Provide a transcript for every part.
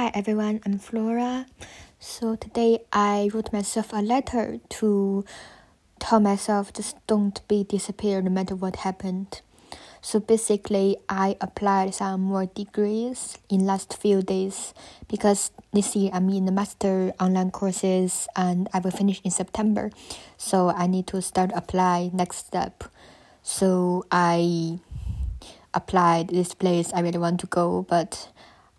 Hi everyone, I'm Flora. So today I wrote myself a letter to tell myself just don't be disappeared no matter what happened. So basically I applied some more degrees in last few days because this year I'm in the master online courses and I will finish in September. So I need to start apply next step. So I applied this place I really want to go but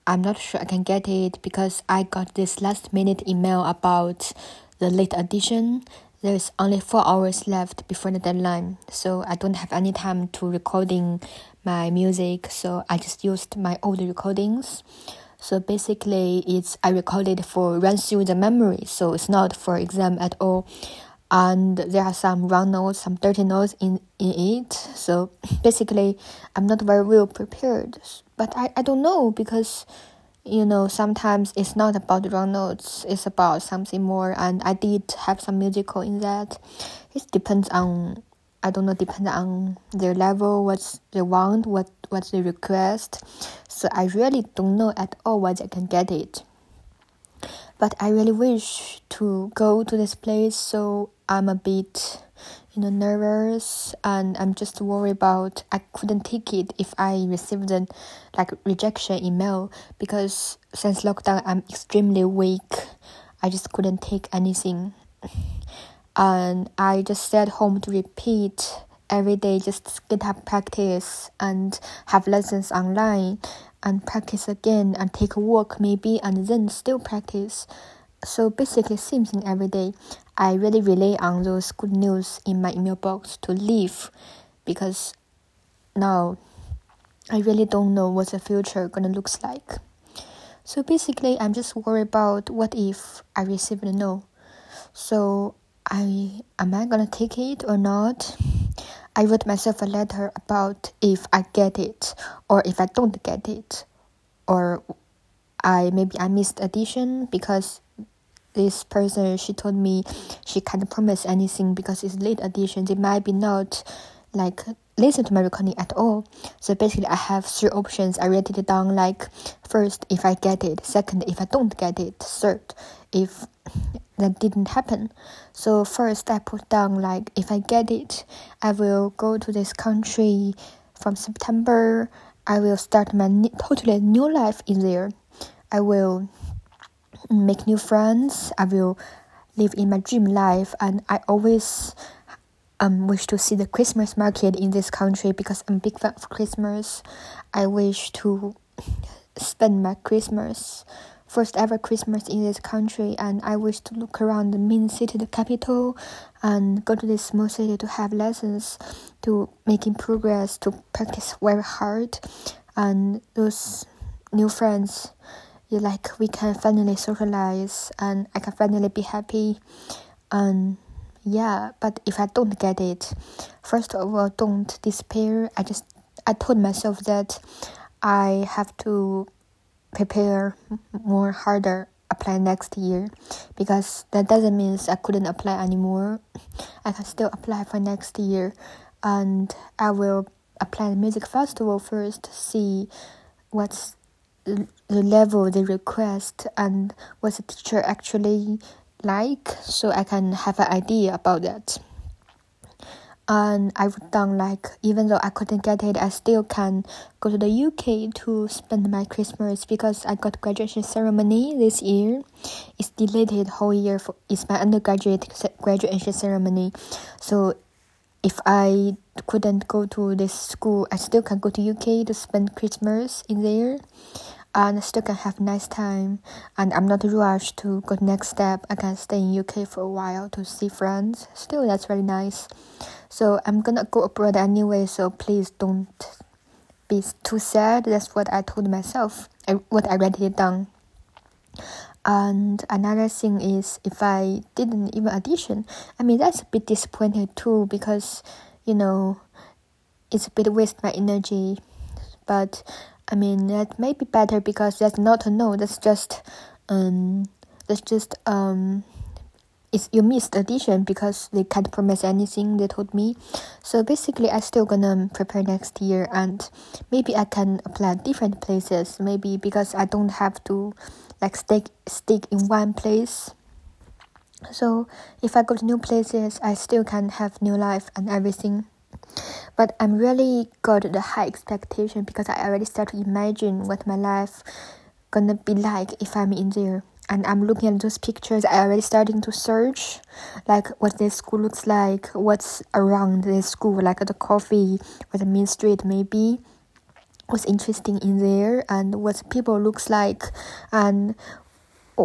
I'm not sure I can get it because I got this last minute email about the late addition. There's only four hours left before the deadline, so I don't have any time to recording my music. So I just used my old recordings. So basically, it's I recorded for run through the memory, so it's not for exam at all. And there are some wrong notes, some dirty notes in, in it. So basically, I'm not very well prepared. But I, I don't know because you know sometimes it's not about wrong notes. It's about something more. And i did have some musical in that. It depends on i don't know depends on their level what's they want what what's the request. So i really don't know at all whether i can get it. But i really wish to go to this place. So i'm a bit you know nervous and i'm just worried about i couldn't take it if i received an like rejection email because since lockdown i'm extremely weak. I just couldn't take anything. And i just stayed home to repeat every day just guitar practice and have lessons online and practice again and take a walk maybe and then still practice so basically same thing every day I really rely on those good news in my email box to live because now I really don't know what the future gonna looks like. So basically I'm just worried about what if I receive a no. So I am I gonna take it or not? I wrote myself a letter about if I get it or if I don't get it or I maybe I missed addition because this person she told me she can't promise anything because it's late addition. They might be not like listen to my recording at all. So basically i have three options. I wrote it down like first if i get it. Second if i don't get it. Third if that didn't happen. So first i put down like if i get it i will go to this country from september. I will start my totally new life in there. I will make new friends. I will live in my dream life, and I always um wish to see the Christmas market in this country because I'm a big fan of Christmas. I wish to spend my Christmas first ever Christmas in this country, and I wish to look around the main city, the capital, and go to this small city to have lessons, to making progress, to practice very hard, and those new friends like we can finally socialize and I can finally be happy. And yeah but if I don't get it first of all don't despair. I just I told myself that I have to prepare more harder apply next year because that doesn't mean I couldn't apply anymore. I can still apply for next year and I will apply the music festival first see what's the level they request and what the teacher actually like so I can have an idea about that. And I wrote down like even though I couldn't get it, I still can go to the UK to spend my Christmas because I got graduation ceremony this year. It's delayed whole year for it's my undergraduate graduation ceremony, so if I couldn't go to this school, I still can go to UK to spend Christmas in there and I still can have nice time and I'm not rushed to go next step. I can stay in UK for a while to see friends. Still that's very nice. So I'm gonna go abroad anyway, so please don't be too sad. That's what I told myself. I, what I wrote it down. And another thing is if I didn't even audition, I mean that's a bit disappointed too because you know it's a bit waste my energy. But I mean that may be better because that's not a no, that's just um that's just um it's you missed audition because they can't promise anything they told me. So basically i still gonna prepare next year and maybe i can apply different places. Maybe because i don't have to like stick stick in one place so if i go to new places i still can have new life and everything but i'm really got the high expectation because i already start to imagine what my life gonna be like if i'm in there and I'm looking at those pictures. I already starting to search, like what this school looks like, what's around this school, like the coffee or the main street maybe, what's interesting in there, and what people looks like, and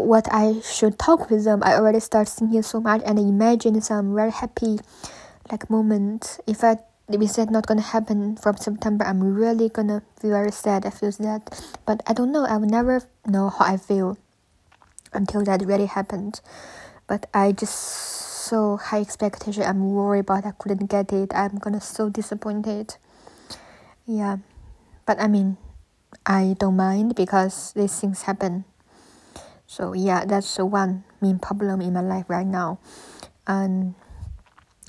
what I should talk with them. I already start thinking so much and imagine some very happy, like moment. If I if said not gonna happen from September, I'm really gonna be very sad. I feel that, but I don't know. I will never know how I feel until that really happened. But I just so high expectation. I'm worried about I couldn't get it. I'm gonna so disappointed. Yeah, but I mean, I don't mind because these things happen. So yeah, that's the one main problem in my life right now. And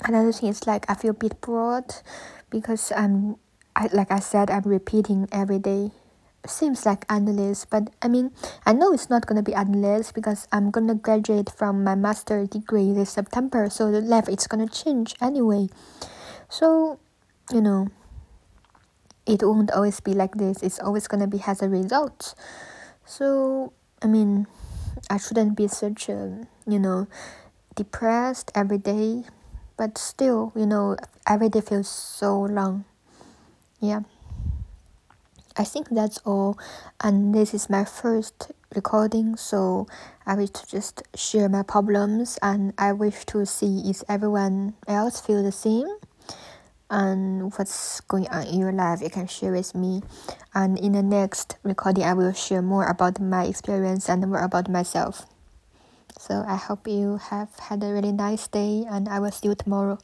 another thing is like I feel a bit bored because I'm I, like I said I'm repeating every day seems like endless, but I mean, I know it's not gonna be endless because I'm gonna graduate from my master degree this September, so the life is gonna change anyway. So, you know, it won't always be like this. It's always gonna be has a result. So, I mean, I shouldn't be such a, you know, depressed every day, but still, you know, every day feels so long. Yeah. I think that's all. And this is my first recording, so I wish to just share my problems and I wish to see if everyone else feel the same and what's going on in your life you can share with me. And in the next recording i will share more about my experience and more about myself. So i hope you have had a really nice day and i will see you tomorrow